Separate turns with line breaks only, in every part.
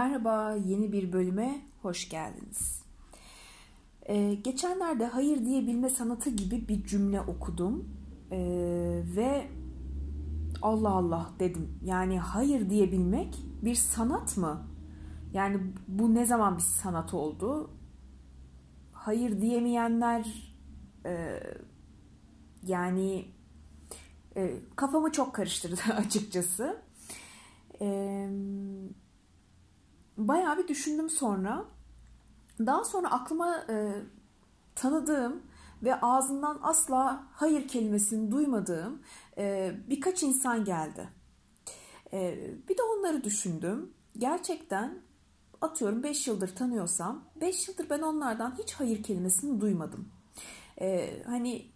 Merhaba, yeni bir bölüme hoş geldiniz. Ee, geçenlerde hayır diyebilme sanatı gibi bir cümle okudum ee, ve Allah Allah dedim. Yani hayır diyebilmek bir sanat mı? Yani bu ne zaman bir sanat oldu? Hayır diyemeyenler e, yani e, kafamı çok karıştırdı açıkçası. Eee bayağı bir düşündüm sonra. Daha sonra aklıma e, tanıdığım ve ağzından asla hayır kelimesini duymadığım e, birkaç insan geldi. E, bir de onları düşündüm. Gerçekten atıyorum 5 yıldır tanıyorsam 5 yıldır ben onlardan hiç hayır kelimesini duymadım. E, hani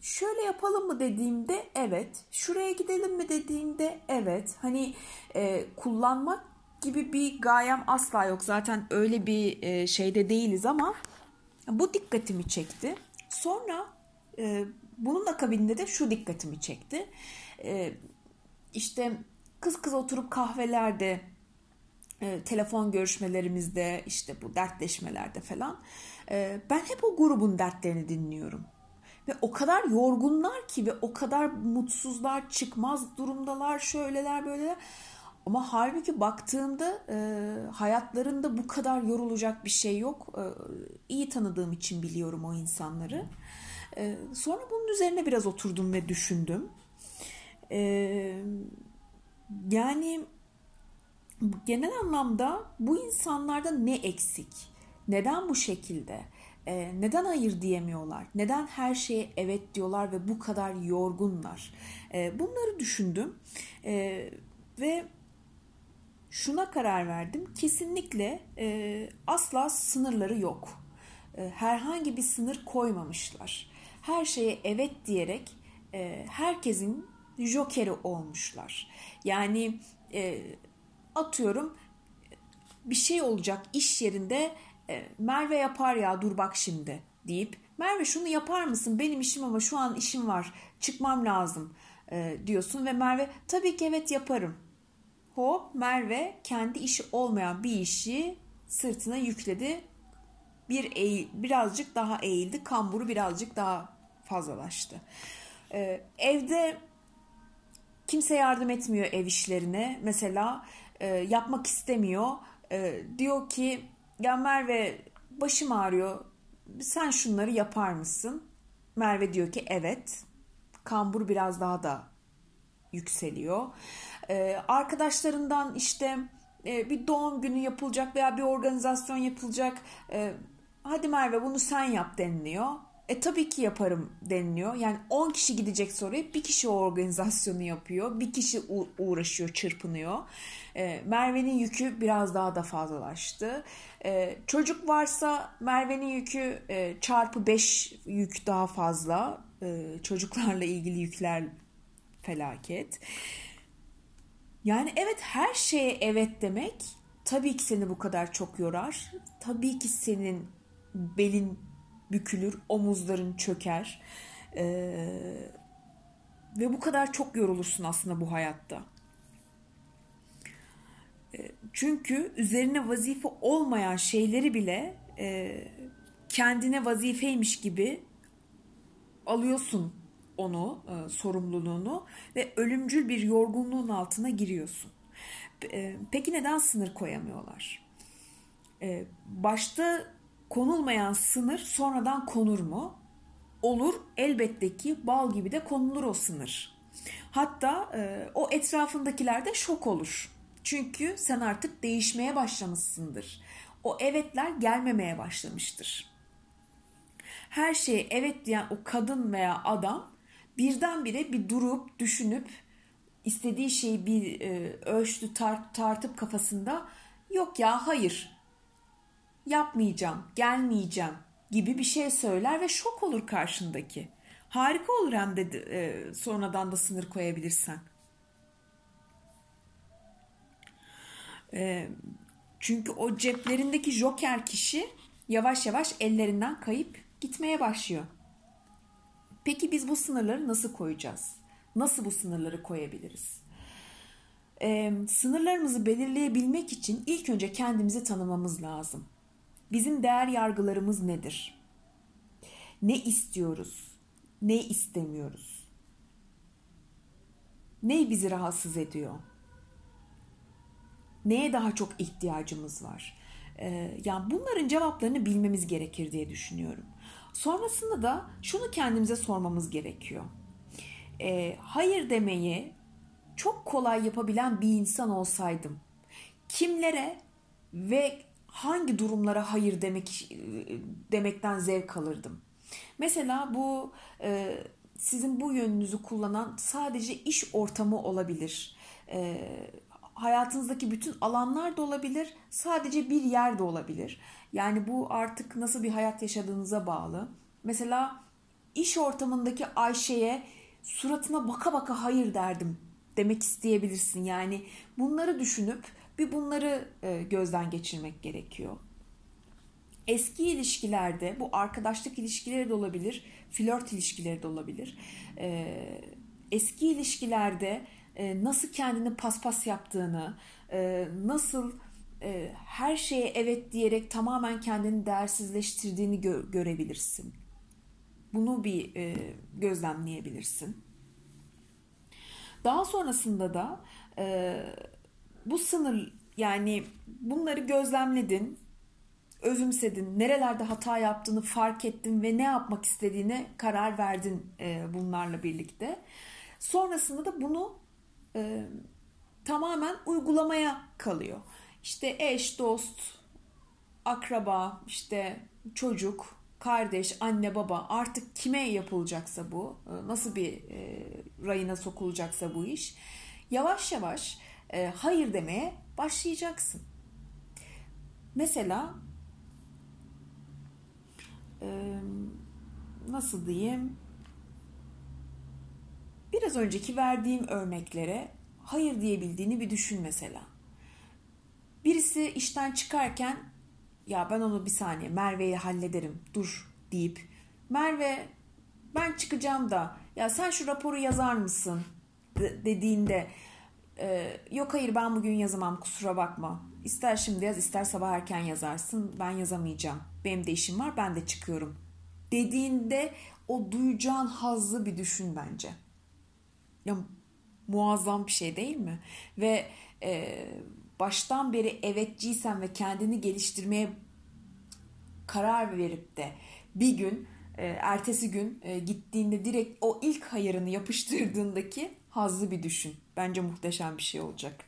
şöyle yapalım mı dediğimde evet, şuraya gidelim mi dediğimde evet. Hani e, kullanmak gibi bir gayem asla yok. Zaten öyle bir e, şeyde değiliz ama bu dikkatimi çekti. Sonra e, bunun akabinde de şu dikkatimi çekti. E, işte kız kız oturup kahvelerde telefon görüşmelerimizde işte bu dertleşmelerde falan ben hep o grubun dertlerini dinliyorum. Ve o kadar yorgunlar ki ve o kadar mutsuzlar, çıkmaz durumdalar, şöyleler böyleler. Ama halbuki baktığımda e, hayatlarında bu kadar yorulacak bir şey yok. E, iyi tanıdığım için biliyorum o insanları. E, sonra bunun üzerine biraz oturdum ve düşündüm. E, yani genel anlamda bu insanlarda ne eksik? Neden bu şekilde? E, neden hayır diyemiyorlar? Neden her şeye evet diyorlar ve bu kadar yorgunlar? E, bunları düşündüm. E, ve şuna karar verdim. Kesinlikle e, asla sınırları yok. E, herhangi bir sınır koymamışlar. Her şeye evet diyerek e, herkesin jokeri olmuşlar. Yani e, atıyorum bir şey olacak iş yerinde e, Merve yapar ya dur bak şimdi deyip Merve şunu yapar mısın benim işim ama şu an işim var çıkmam lazım e, diyorsun ve Merve tabii ki evet yaparım Hop Merve kendi işi olmayan bir işi sırtına yükledi. Bir eğil, birazcık daha eğildi. Kamburu birazcık daha fazlalaştı. Ee, evde kimse yardım etmiyor ev işlerine. Mesela e, yapmak istemiyor. E, diyor ki ya Merve başım ağrıyor. Sen şunları yapar mısın? Merve diyor ki evet. Kambur biraz daha da yükseliyor. Ee, arkadaşlarından işte e, bir doğum günü yapılacak veya bir organizasyon yapılacak. E, hadi Merve bunu sen yap deniliyor. E tabii ki yaparım deniliyor. Yani 10 kişi gidecek soruya bir kişi o organizasyonu yapıyor. Bir kişi uğraşıyor, çırpınıyor. E, Merve'nin yükü biraz daha da fazlalaştı. E, çocuk varsa Merve'nin yükü e, çarpı 5 yük daha fazla. E, çocuklarla ilgili yükler felaket. Yani evet her şeye evet demek tabii ki seni bu kadar çok yorar. Tabii ki senin belin bükülür, omuzların çöker. Ee, ve bu kadar çok yorulursun aslında bu hayatta. Ee, çünkü üzerine vazife olmayan şeyleri bile e, kendine vazifeymiş gibi alıyorsun onu, e, sorumluluğunu ve ölümcül bir yorgunluğun altına giriyorsun. E, peki neden sınır koyamıyorlar? E, başta konulmayan sınır sonradan konur mu? Olur elbette ki bal gibi de konulur o sınır. Hatta e, o etrafındakiler de şok olur. Çünkü sen artık değişmeye başlamışsındır. O evetler gelmemeye başlamıştır. Her şeye evet diyen o kadın veya adam birdenbire bir durup düşünüp istediği şeyi bir e, ölçtü tart, tartıp kafasında yok ya hayır yapmayacağım gelmeyeceğim gibi bir şey söyler ve şok olur karşındaki. Harika olur hem de e, sonradan da sınır koyabilirsen. E, çünkü o ceplerindeki joker kişi yavaş yavaş ellerinden kayıp gitmeye başlıyor. Peki biz bu sınırları nasıl koyacağız? Nasıl bu sınırları koyabiliriz? e, sınırlarımızı belirleyebilmek için ilk önce kendimizi tanımamız lazım. Bizim değer yargılarımız nedir? Ne istiyoruz? Ne istemiyoruz? Ne bizi rahatsız ediyor? Neye daha çok ihtiyacımız var? Ee, yani bunların cevaplarını bilmemiz gerekir diye düşünüyorum. Sonrasında da şunu kendimize sormamız gerekiyor. Ee, hayır demeyi çok kolay yapabilen bir insan olsaydım kimlere ve hangi durumlara hayır demek demekten zevk alırdım? Mesela bu e, sizin bu yönünüzü kullanan sadece iş ortamı olabilir. E, hayatınızdaki bütün alanlar da olabilir. Sadece bir yer de olabilir. Yani bu artık nasıl bir hayat yaşadığınıza bağlı. Mesela iş ortamındaki Ayşe'ye suratına baka baka hayır derdim demek isteyebilirsin. Yani bunları düşünüp bir bunları e, gözden geçirmek gerekiyor. Eski ilişkilerde bu arkadaşlık ilişkileri de olabilir, flört ilişkileri de olabilir. E, eski ilişkilerde e, nasıl kendini paspas yaptığını, nasıl her şeye evet diyerek tamamen kendini değersizleştirdiğini görebilirsin. Bunu bir gözlemleyebilirsin. Daha sonrasında da e, bu sınır yani bunları gözlemledin, özümsedin, nerelerde hata yaptığını fark ettin ve ne yapmak istediğine karar verdin e, bunlarla birlikte. Sonrasında da bunu e, tamamen uygulamaya kalıyor. İşte eş, dost, akraba, işte çocuk, kardeş, anne, baba artık kime yapılacaksa bu, e, nasıl bir e, rayına sokulacaksa bu iş yavaş yavaş e, hayır demeye başlayacaksın. Mesela e, nasıl diyeyim biraz önceki verdiğim örneklere hayır diyebildiğini bir düşün mesela. Birisi işten çıkarken ya ben onu bir saniye Merve'yi hallederim dur deyip Merve ben çıkacağım da ya sen şu raporu yazar mısın dediğinde e, yok hayır ben bugün yazamam kusura bakma. İster şimdi yaz ister sabah erken yazarsın ben yazamayacağım. Benim de işim var ben de çıkıyorum. Dediğinde o duyacağın hazzı bir düşün bence. Ya muazzam bir şey değil mi? Ve e, baştan beri evetciysen ve kendini geliştirmeye karar verip de bir gün e, ertesi gün e, gittiğinde direkt o ilk hayırını yapıştırdığındaki hazzı bir düşün. Bence muhteşem bir şey olacak.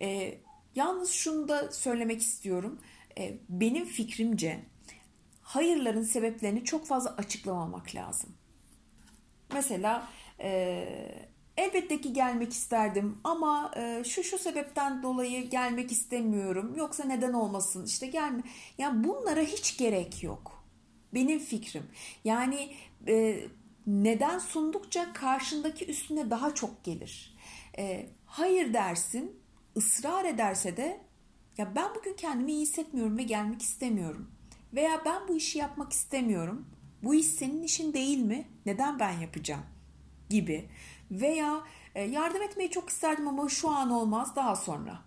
E, yalnız şunu da söylemek istiyorum. E, benim fikrimce hayırların sebeplerini çok fazla açıklamamak lazım. Mesela elbette ki gelmek isterdim ama e, şu şu sebepten dolayı gelmek istemiyorum. Yoksa neden olmasın işte gelme. Yani bunlara hiç gerek yok. Benim fikrim. Yani e, neden sundukça karşındaki üstüne daha çok gelir. E, hayır dersin, ısrar ederse de ya ben bugün kendimi iyi hissetmiyorum ve gelmek istemiyorum. Veya ben bu işi yapmak istemiyorum. Bu iş senin işin değil mi? Neden ben yapacağım? Gibi. Veya e, yardım etmeyi çok isterdim ama şu an olmaz daha sonra.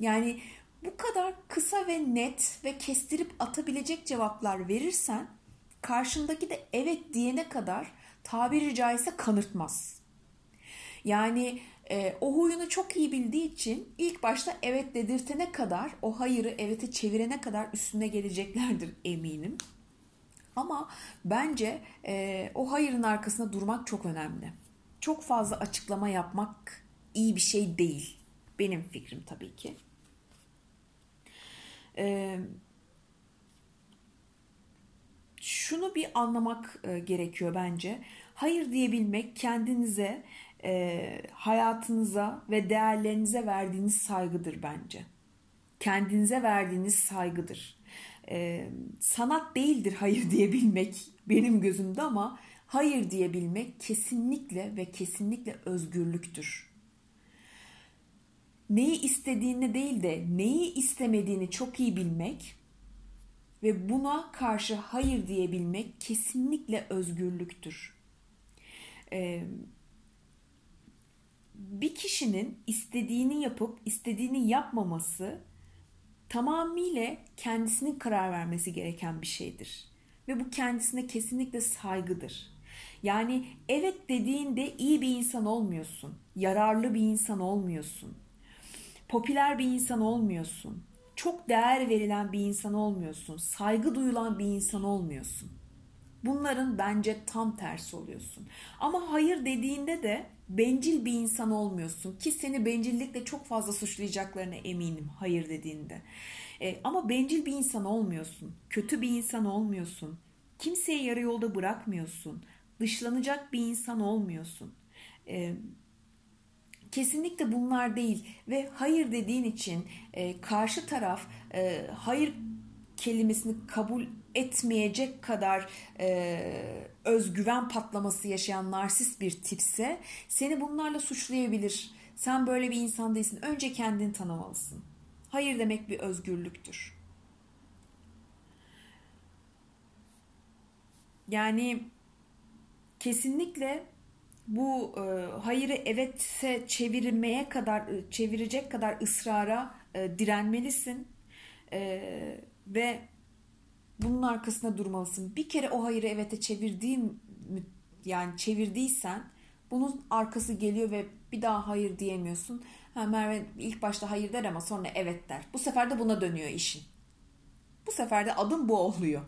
Yani bu kadar kısa ve net ve kestirip atabilecek cevaplar verirsen karşındaki de evet diyene kadar tabiri caizse kanırtmaz. Yani e, o huyunu çok iyi bildiği için ilk başta evet dedirtene kadar o hayırı evete çevirene kadar üstüne geleceklerdir eminim. Ama bence e, o hayırın arkasında durmak çok önemli. Çok fazla açıklama yapmak iyi bir şey değil. Benim fikrim tabii ki. Eee şunu bir anlamak e, gerekiyor bence. Hayır diyebilmek kendinize, e, hayatınıza ve değerlerinize verdiğiniz saygıdır bence. Kendinize verdiğiniz saygıdır. E, sanat değildir hayır diyebilmek benim gözümde ama hayır diyebilmek kesinlikle ve kesinlikle özgürlüktür. Neyi istediğini değil de neyi istemediğini çok iyi bilmek ve buna karşı hayır diyebilmek kesinlikle özgürlüktür. Ee, bir kişinin istediğini yapıp istediğini yapmaması tamamıyla kendisinin karar vermesi gereken bir şeydir. Ve bu kendisine kesinlikle saygıdır. Yani evet dediğinde iyi bir insan olmuyorsun. Yararlı bir insan olmuyorsun. Popüler bir insan olmuyorsun. Çok değer verilen bir insan olmuyorsun. Saygı duyulan bir insan olmuyorsun. Bunların bence tam tersi oluyorsun. Ama hayır dediğinde de bencil bir insan olmuyorsun ki seni bencillikle çok fazla suçlayacaklarına eminim hayır dediğinde. E, ama bencil bir insan olmuyorsun. Kötü bir insan olmuyorsun. Kimseyi yarı yolda bırakmıyorsun. Dışlanacak bir insan olmuyorsun. E, kesinlikle bunlar değil ve hayır dediğin için e, karşı taraf e, hayır kelimesini kabul etmeyecek kadar e, özgüven patlaması yaşayan narsist bir tipse seni bunlarla suçlayabilir. Sen böyle bir insan değilsin. Önce kendini tanımalısın. Hayır demek bir özgürlüktür. Yani kesinlikle bu e, hayırı evetse çevirmeye kadar e, çevirecek kadar ısrara e, direnmelisin e, ve bunun arkasında durmalısın. Bir kere o hayırı evete çevirdiğin yani çevirdiysen bunun arkası geliyor ve bir daha hayır diyemiyorsun. Ha, Merve ilk başta hayır der ama sonra evet der. Bu sefer de buna dönüyor işin. Bu sefer de adım bu oluyor.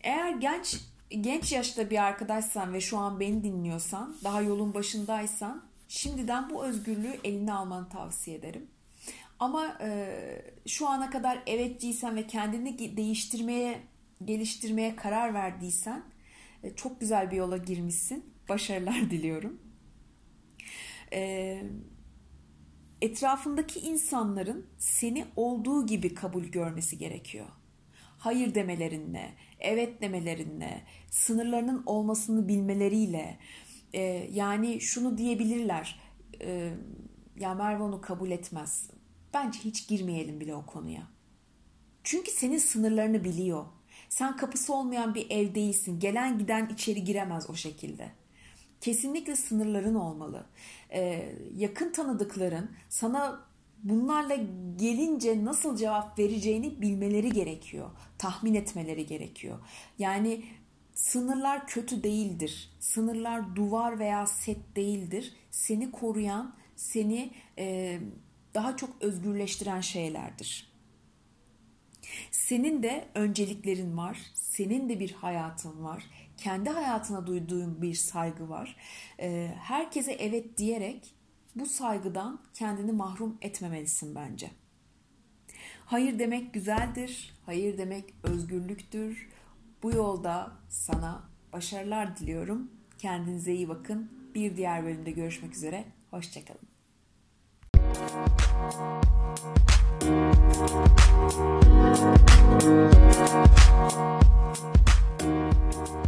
Eğer genç genç yaşta bir arkadaşsan ve şu an beni dinliyorsan, daha yolun başındaysan şimdiden bu özgürlüğü eline almanı tavsiye ederim. Ama e, şu ana kadar evetciysen ve kendini değiştirmeye, geliştirmeye karar verdiysen e, çok güzel bir yola girmişsin. Başarılar diliyorum. E, etrafındaki insanların seni olduğu gibi kabul görmesi gerekiyor. Hayır demelerinle, evet demelerinle, sınırlarının olmasını bilmeleriyle, e, yani şunu diyebilirler, e, ya Merve onu kabul etmez, Bence hiç girmeyelim bile o konuya. Çünkü senin sınırlarını biliyor. Sen kapısı olmayan bir ev değilsin. Gelen giden içeri giremez o şekilde. Kesinlikle sınırların olmalı. Ee, yakın tanıdıkların sana bunlarla gelince nasıl cevap vereceğini bilmeleri gerekiyor. Tahmin etmeleri gerekiyor. Yani sınırlar kötü değildir. Sınırlar duvar veya set değildir. Seni koruyan, seni e, daha çok özgürleştiren şeylerdir. Senin de önceliklerin var, senin de bir hayatın var, kendi hayatına duyduğun bir saygı var. Ee, herkese evet diyerek bu saygıdan kendini mahrum etmemelisin bence. Hayır demek güzeldir, hayır demek özgürlüktür. Bu yolda sana başarılar diliyorum. Kendinize iyi bakın. Bir diğer bölümde görüşmek üzere. Hoşçakalın. Thank you.